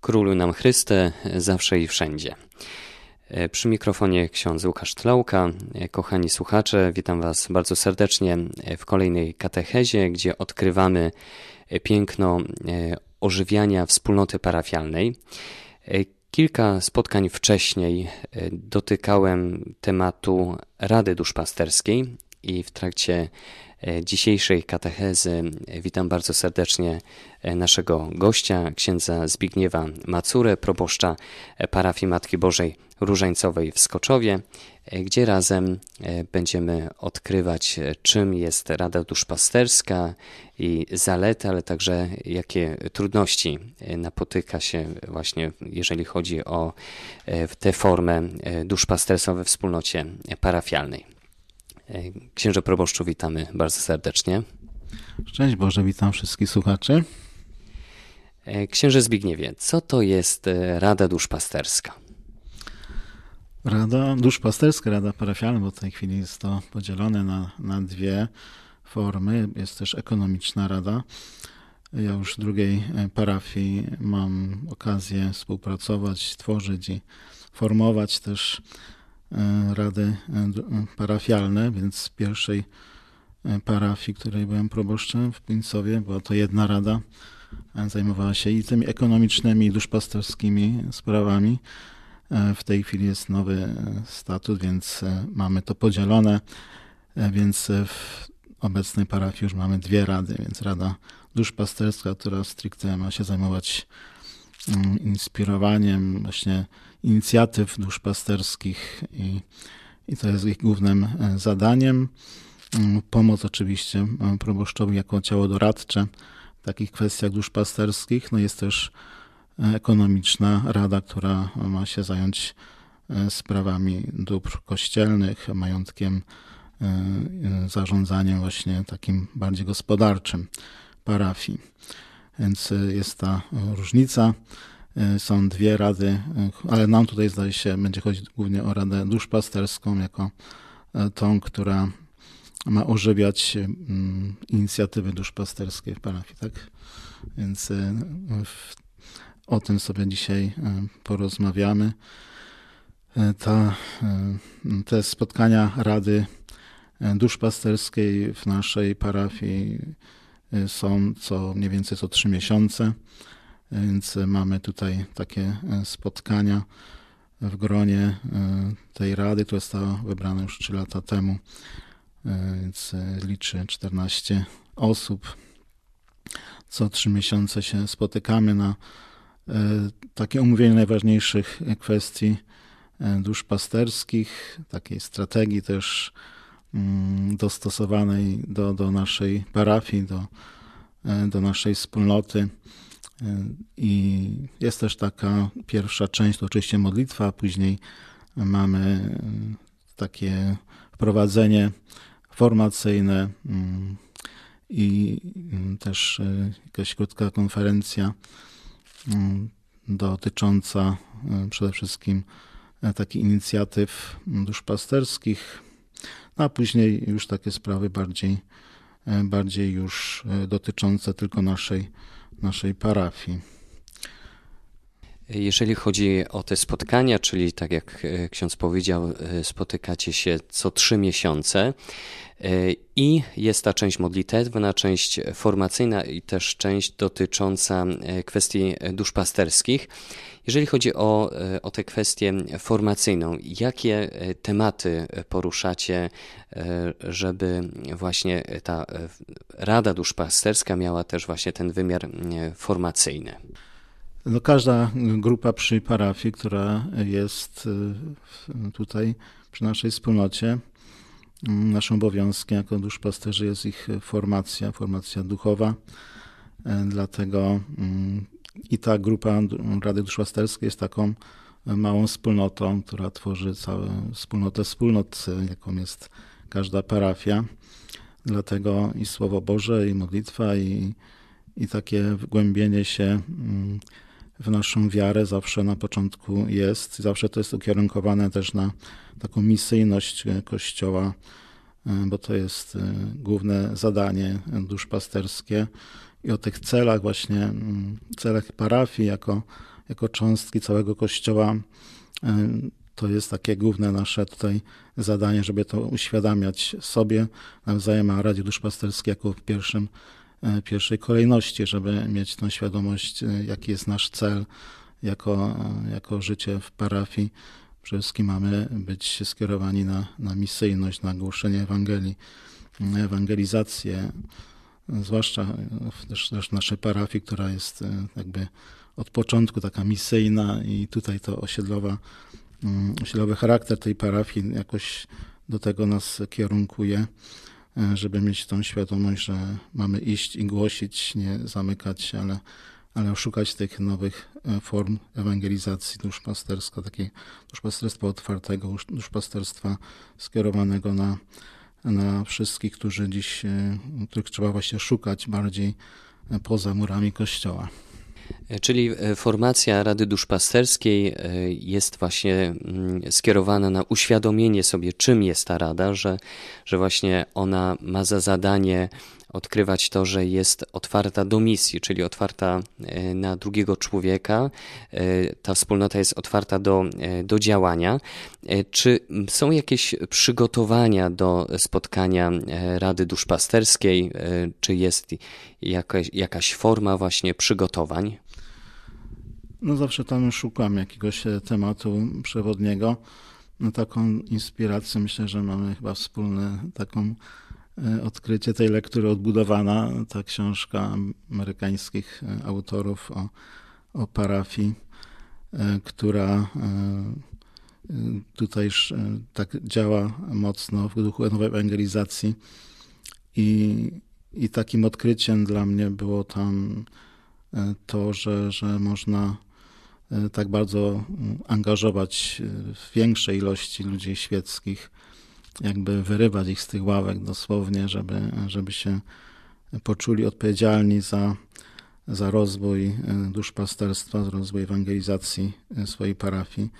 Królu nam Chryste, zawsze i wszędzie. E, przy mikrofonie ksiądz Łukasz Tlałka. E, kochani słuchacze, witam Was bardzo serdecznie w kolejnej katechezie, gdzie odkrywamy piękno ożywiania wspólnoty parafialnej. Kilka spotkań wcześniej dotykałem tematu Rady Duszpasterskiej i w trakcie E, dzisiejszej katechezy witam bardzo serdecznie e, naszego gościa, księdza Zbigniewa Macurę, proboszcza e, parafii Matki Bożej Różańcowej w Skoczowie, gdzie razem będziemy odkrywać, czym jest Rada Duszpasterska i zalety, ale także jakie trudności napotyka się właśnie, jeżeli chodzi o tę formę duszpasterstwa we wspólnocie parafialnej. Księże proboszczu, witamy bardzo serdecznie. Szczęść Boże, witam wszystkich słuchaczy. Księże Zbigniewie, co to jest e, Rada Duszpasterska? Rada Duszpasterska, Rada Parafialna, bo w tej chwili jest to podzielone na, na dwie formy. Jest też ekonomiczna rada. Ja już w drugiej e, parafii mam okazję współpracować, tworzyć i formować też E, rady e, parafialne, więc z pierwszej e, parafii, której byłem proboszczem w Pińcowie, była to jedna rada. Zajmowała się i tymi ekonomicznymi, i duszpasterskimi sprawami. W tej chwili jest nowy statut, więc mamy to podzielone, więc w obecnej parafii już mamy dwie rady, więc Rada Duszpasterska, która stricte ma się zajmować mm, inspirowaniem, właśnie inicjatyw duszpasterskich i, i to jest ich głównym e, zadaniem. Mm, pomoc oczywiście e, proboszczowi jako ciało doradcze w takich kwestiach duszpasterskich. No jest też e, ekonomiczna rada, która ma się zająć sprawami dóbr kościelnych, majątkiem, zarządzaniem właśnie takim bardziej gospodarczym parafii. Więc jest ta różnica. E, są dwie rady, e, ale nam tutaj zdaje się, będzie chodzić głównie o radę duszpasterską, jako e, tą, która ma ożywiać mm, inicjatywy duszpasterskie w parafii, tak? Więc o tym sobie dzisiaj porozmawiamy. Ta, te spotkania Rady Duszpasterskiej w naszej parafii są co mniej więcej co trzy miesiące. Więc mamy tutaj takie e, spotkania w gronie e, tej rady, która została wybrana już 3 lata temu, e, więc liczy 14 osób. Co trzy miesiące się spotykamy na takie omówienie najważniejszych kwestii duszpasterskich, takiej strategii też mm, dostosowanej do, do naszej parafii, do, do naszej wspólnoty. I jest też taka pierwsza część, to oczywiście modlitwa, a później mamy e, takie wprowadzenie formacyjne mm, i też jakaś krótka konferencja dotycząca przede wszystkim takich inicjatyw duszpasterskich, no a później już takie sprawy bardziej, bardziej już dotyczące tylko naszej naszej parafii. Jeżeli chodzi o te spotkania, czyli tak jak e, ksiądz powiedział, e, spotykacie się co trzy miesiące e, i jest ta część modlitewna, część formacyjna i też część dotycząca kwestii duszpasterskich. Jeżeli chodzi o, o tę kwestię formacyjną, jakie tematy poruszacie, żeby właśnie ta Rada Duszpasterska miała też właśnie ten wymiar formacyjny? No każda grupa przy parafii, która jest y, tutaj przy naszej wspólnocie, mm, naszym obowiązkiem jako duszpasterzy jest ich formacja, formacja duchowa. E, dlatego mm, i ta grupa Rady Duszpasterskiej jest taką małą wspólnotą, która tworzy całą wspólnotę wspólnot, jaką jest każda parafia. Dlatego i Słowo Boże, i modlitwa, i, i takie wgłębienie się mm, w naszą wiarę zawsze na początku jest. Zawsze to jest ukierunkowane też na taką misyjność Kościoła, e, bo to jest e, główne zadanie duszpasterskie i o tych celach właśnie, mm, celach parafii jako, jako cząstki całego Kościoła to jest takie główne nasze tutaj zadanie, żeby to uświadamiać sobie nawzajem, a Radzie Duszpasterskie jako w pierwszym, e, pierwszej kolejności, żeby mieć tą świadomość, e, jaki jest nasz cel jako, e, jako życie w parafii. Przede wszystkim mamy być skierowani na, na misyjność, na głoszenie Ewangelii, ewangelizację, zwłaszcza też, też naszej parafii, która jest jakby od początku taka misyjna i tutaj to osiedlowa osiedlowy mm, charakter tej parafii jakoś do tego nas kierunkuje, e, żeby mieć tą świadomość, że mamy iść i głosić, nie zamykać się, ale, ale szukać tych nowych e, form ewangelizacji duszpasterska, takiego duszpasterstwa otwartego, duszpasterstwa skierowanego na, na wszystkich, którzy dziś, e, których trzeba właśnie szukać bardziej poza murami kościoła. Czyli e, formacja Rady Duszpasterskiej e, jest właśnie mm, skierowana na uświadomienie sobie, czym jest ta rada, że, że właśnie ona ma za zadanie odkrywać to, że jest otwarta do misji, czyli otwarta e, na drugiego człowieka. Ta wspólnota jest otwarta do, do działania. Czy są jakieś przygotowania do spotkania Rady Duszpasterskiej? Czy jest jakaś, jakaś forma właśnie przygotowań? No zawsze tam szukam jakiegoś e, tematu przewodniego. No taką inspirację myślę, że mamy chyba wspólne taką e, odkrycie tej lektury odbudowana, ta książka amerykańskich e, autorów o, o parafii, która tutaj tak działa mocno w duchu ewangelizacji. I, i takim odkryciem dla mnie było tam to, że, że można E, tak bardzo angażować e, w większej ilości ludzi świeckich, jakby wyrywać ich z tych ławek dosłownie, żeby, żeby się poczuli odpowiedzialni za, za rozwój e, duszpasterstwa, za rozwój ewangelizacji swojej parafii.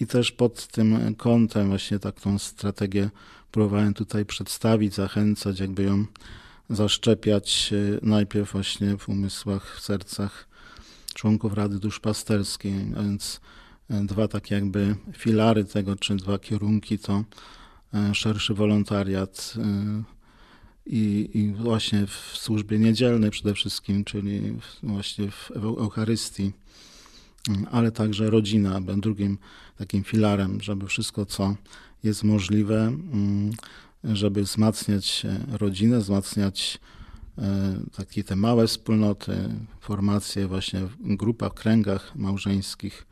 I też pod tym kątem właśnie taką strategię próbowałem tutaj przedstawić, zachęcać, jakby ją zaszczepiać najpierw właśnie w umysłach, w sercach członków Rady Duszpasterskiej, a więc e, dwa takie jakby filary tego, czy dwa kierunki to e, szerszy wolontariat e, i, i właśnie w służbie niedzielnej przede wszystkim, czyli właśnie w Eucharystii, ale także rodzina, drugim takim filarem, żeby wszystko, co jest możliwe, żeby wzmacniać rodzinę, wzmacniać E, takie te małe wspólnoty, formacje właśnie w grupach, kręgach małżeńskich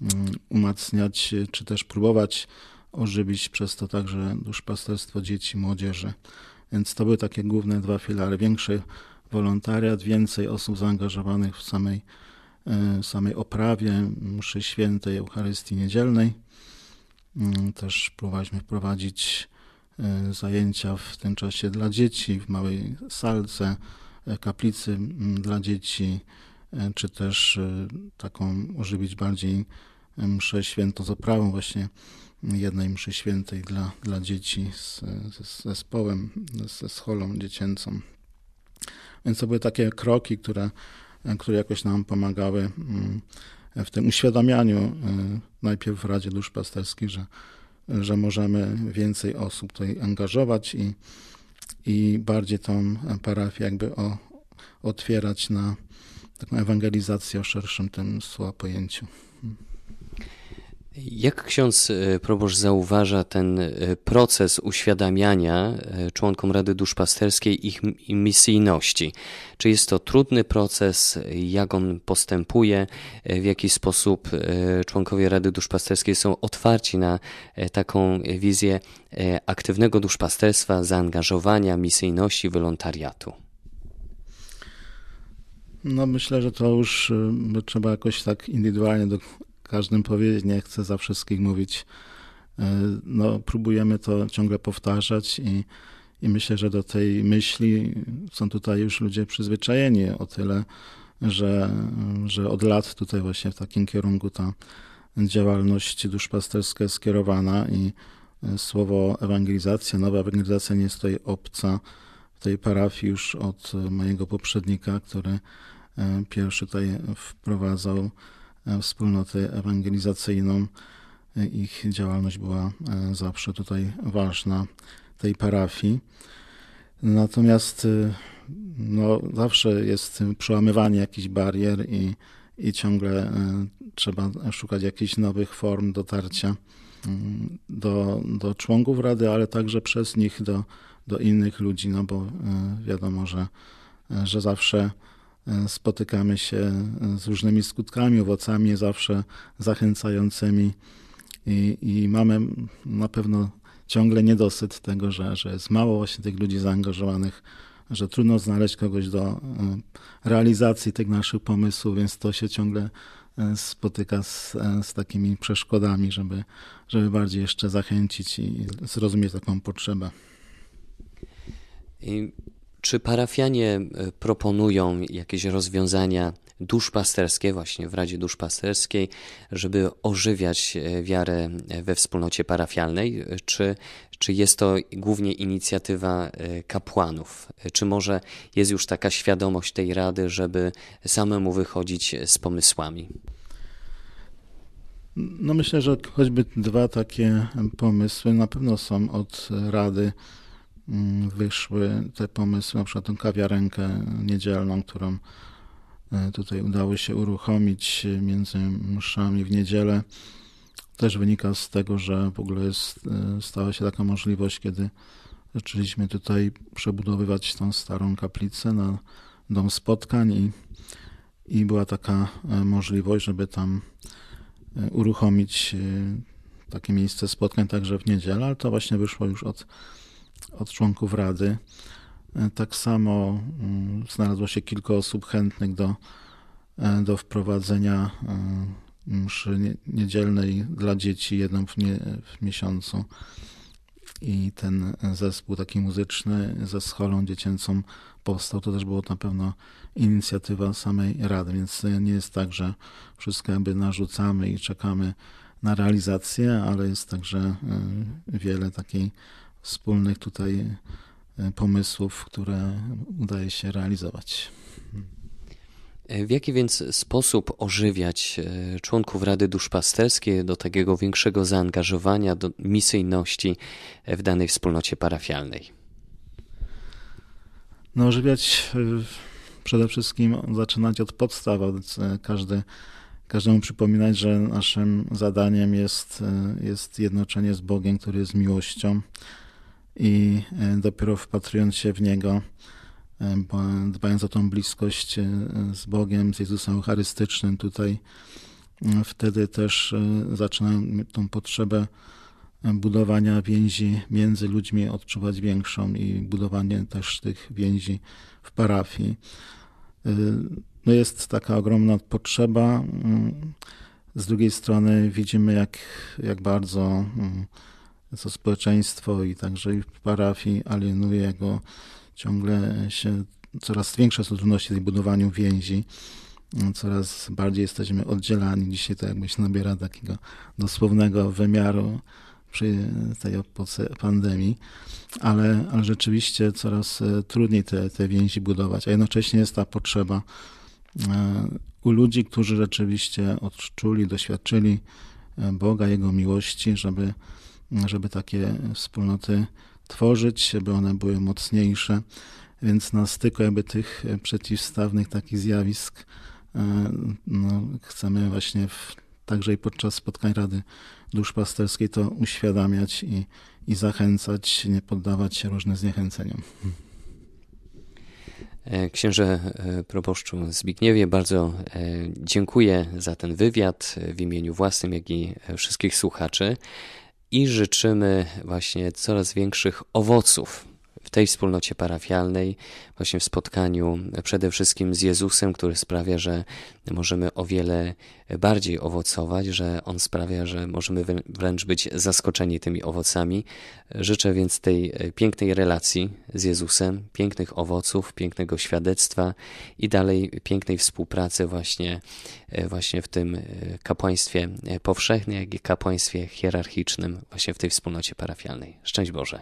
mm, umacniać, czy też próbować ożywić przez to także duszpasterstwo dzieci, młodzieży. Więc to były takie główne dwa filary. Większy wolontariat, więcej osób zaangażowanych w samej, e, samej oprawie mszy świętej, Eucharystii Niedzielnej. Mm, też próbowaliśmy wprowadzić E, zajęcia w tym czasie dla dzieci w małej salce, e, kaplicy dla dzieci, czy też taką ożywić bardziej mszę świętą z oprawą właśnie jednej mszy świętej dla, dla dzieci z, z zespołem, ze scholą dziecięcą. Więc to były takie kroki, które, które jakoś nam pomagały w tym uświadamianiu najpierw w Radzie Dusz Pasterskich, że że możemy więcej osób tutaj angażować i, i bardziej tą parafię jakby o, otwierać na taką ewangelizację o szerszym tym słowa pojęciu. Jak ksiądz e, proboszcz zauważa ten e, proces uświadamiania e, członkom Rady Duszpasterskiej ich misyjności? Czy jest to trudny proces? Jak on postępuje? W jaki sposób członkowie Rady Duszpasterskiej są otwarci na taką wizję aktywnego duszpasterstwa, zaangażowania, misyjności, wolontariatu? No myślę, że to już trzeba jakoś tak indywidualnie do każdym powiedzieć, nie chcę za wszystkich mówić. E, no, próbujemy to ciągle powtarzać i, i myślę, że do tej myśli są tutaj już ludzie przyzwyczajeni o tyle, że, że od lat tutaj właśnie w takim kierunku ta działalność duszpasterska jest skierowana i słowo ewangelizacja, nowa ewangelizacja nie jest tutaj obca w tej parafii już od mojego poprzednika, który pierwszy tutaj wprowadzał wspólnotę ewangelizacyjną. Ich działalność była zawsze tutaj ważna, tej parafii. Natomiast no, zawsze jest przełamywanie jakichś barier i, i ciągle trzeba szukać jakichś nowych form dotarcia mm, do, do członków Rady, ale także przez nich do, do innych ludzi, no bo wiadomo, że, że zawsze E, spotykamy się z różnymi skutkami, owocami zawsze zachęcającymi i, i mamy na pewno ciągle niedosyt tego, że, że jest mało właśnie tych ludzi zaangażowanych, że trudno znaleźć kogoś do e, realizacji tych naszych pomysłów, więc to się ciągle e, spotyka z, z takimi przeszkodami, żeby, żeby bardziej jeszcze zachęcić i zrozumieć taką potrzebę. I czy parafianie e, proponują jakieś rozwiązania duszpasterskie, właśnie w Radzie Duszpasterskiej, żeby ożywiać e, wiarę we wspólnocie parafialnej? Czy, czy jest to głównie inicjatywa e, kapłanów? Czy może jest już taka świadomość tej Rady, żeby samemu wychodzić z pomysłami? No myślę, że choćby dwa takie pomysły na pewno są od Rady wyszły te pomysły, na przykład tę kawiarenkę niedzielną, którą e, tutaj udało się uruchomić między mszami w niedzielę. Też wynika z tego, że w ogóle jest, e, stała się taka możliwość, kiedy zaczęliśmy tutaj przebudowywać tą starą kaplicę na dom spotkań i, i była taka e, możliwość, żeby tam uruchomić takie miejsce spotkań także w niedzielę, ale to właśnie wyszło już od od członków Rady. E, tak samo mm, znalazło się kilka osób chętnych do, e, do wprowadzenia e, mszy niedzielnej dla dzieci, jedną w, nie, w miesiącu. I ten zespół taki muzyczny ze scholą dziecięcą powstał. To też było na pewno inicjatywa samej Rady, więc nie jest tak, że wszystko jakby narzucamy i czekamy na realizację, ale jest także wiele takiej wspólnych tutaj e, pomysłów, które udaje się realizować. E, w jaki więc sposób ożywiać e, członków Rady Duszpasterskiej do takiego większego zaangażowania, do misyjności w danej wspólnocie parafialnej? No, ożywiać przede wszystkim zaczynać od podstaw. Każdy, każdemu przypominać, że naszym zadaniem jest, jest jednoczenie z Bogiem, który jest miłością i e, dopiero wpatrując się w Niego, e, dbając o tą bliskość e, z Bogiem, z Jezusem Eucharystycznym tutaj, wtedy też zaczynam tą potrzebę budowania więzi między ludźmi odczuwać większą i budowanie też tych więzi w parafii. No jest taka ogromna potrzeba. Z drugiej strony widzimy, jak, jak bardzo co społeczeństwo i także i w parafii alienuje go. Ciągle się coraz większe są trudności w budowaniu więzi. Coraz bardziej jesteśmy oddzielani. Dzisiaj to jakby się nabiera takiego dosłownego wymiaru przy tej pandemii, ale, ale rzeczywiście coraz e, trudniej te, te więzi budować, a jednocześnie jest ta potrzeba e, u ludzi, którzy rzeczywiście odczuli, doświadczyli e, Boga, Jego miłości, żeby żeby takie wspólnoty tworzyć, żeby one były mocniejsze. Więc na styku jakby tych przeciwstawnych takich zjawisk e, no, chcemy właśnie w, także i podczas spotkań Rady Duszpasterskiej to uświadamiać i, i zachęcać, nie poddawać się różnym zniechęceniom. E, księże e, proboszczu Zbigniewie, bardzo dziękuję za ten wywiad w imieniu własnym, jak i wszystkich słuchaczy i życzymy właśnie coraz większych owoców w tej wspólnocie parafialnej, właśnie w spotkaniu przede wszystkim z Jezusem, który sprawia, że możemy o wiele bardziej owocować, że On sprawia, że możemy wręcz być zaskoczeni tymi owocami. Życzę więc tej pięknej relacji z Jezusem, pięknych owoców, pięknego świadectwa i dalej pięknej współpracy właśnie, właśnie w tym kapłaństwie powszechnym, jak i kapłaństwie hierarchicznym, właśnie w tej wspólnocie parafialnej. Szczęść Boże.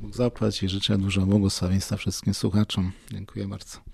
Bóg zapłać i życzę dużo błogosławieństwa wszystkim słuchaczom. Dziękuję bardzo.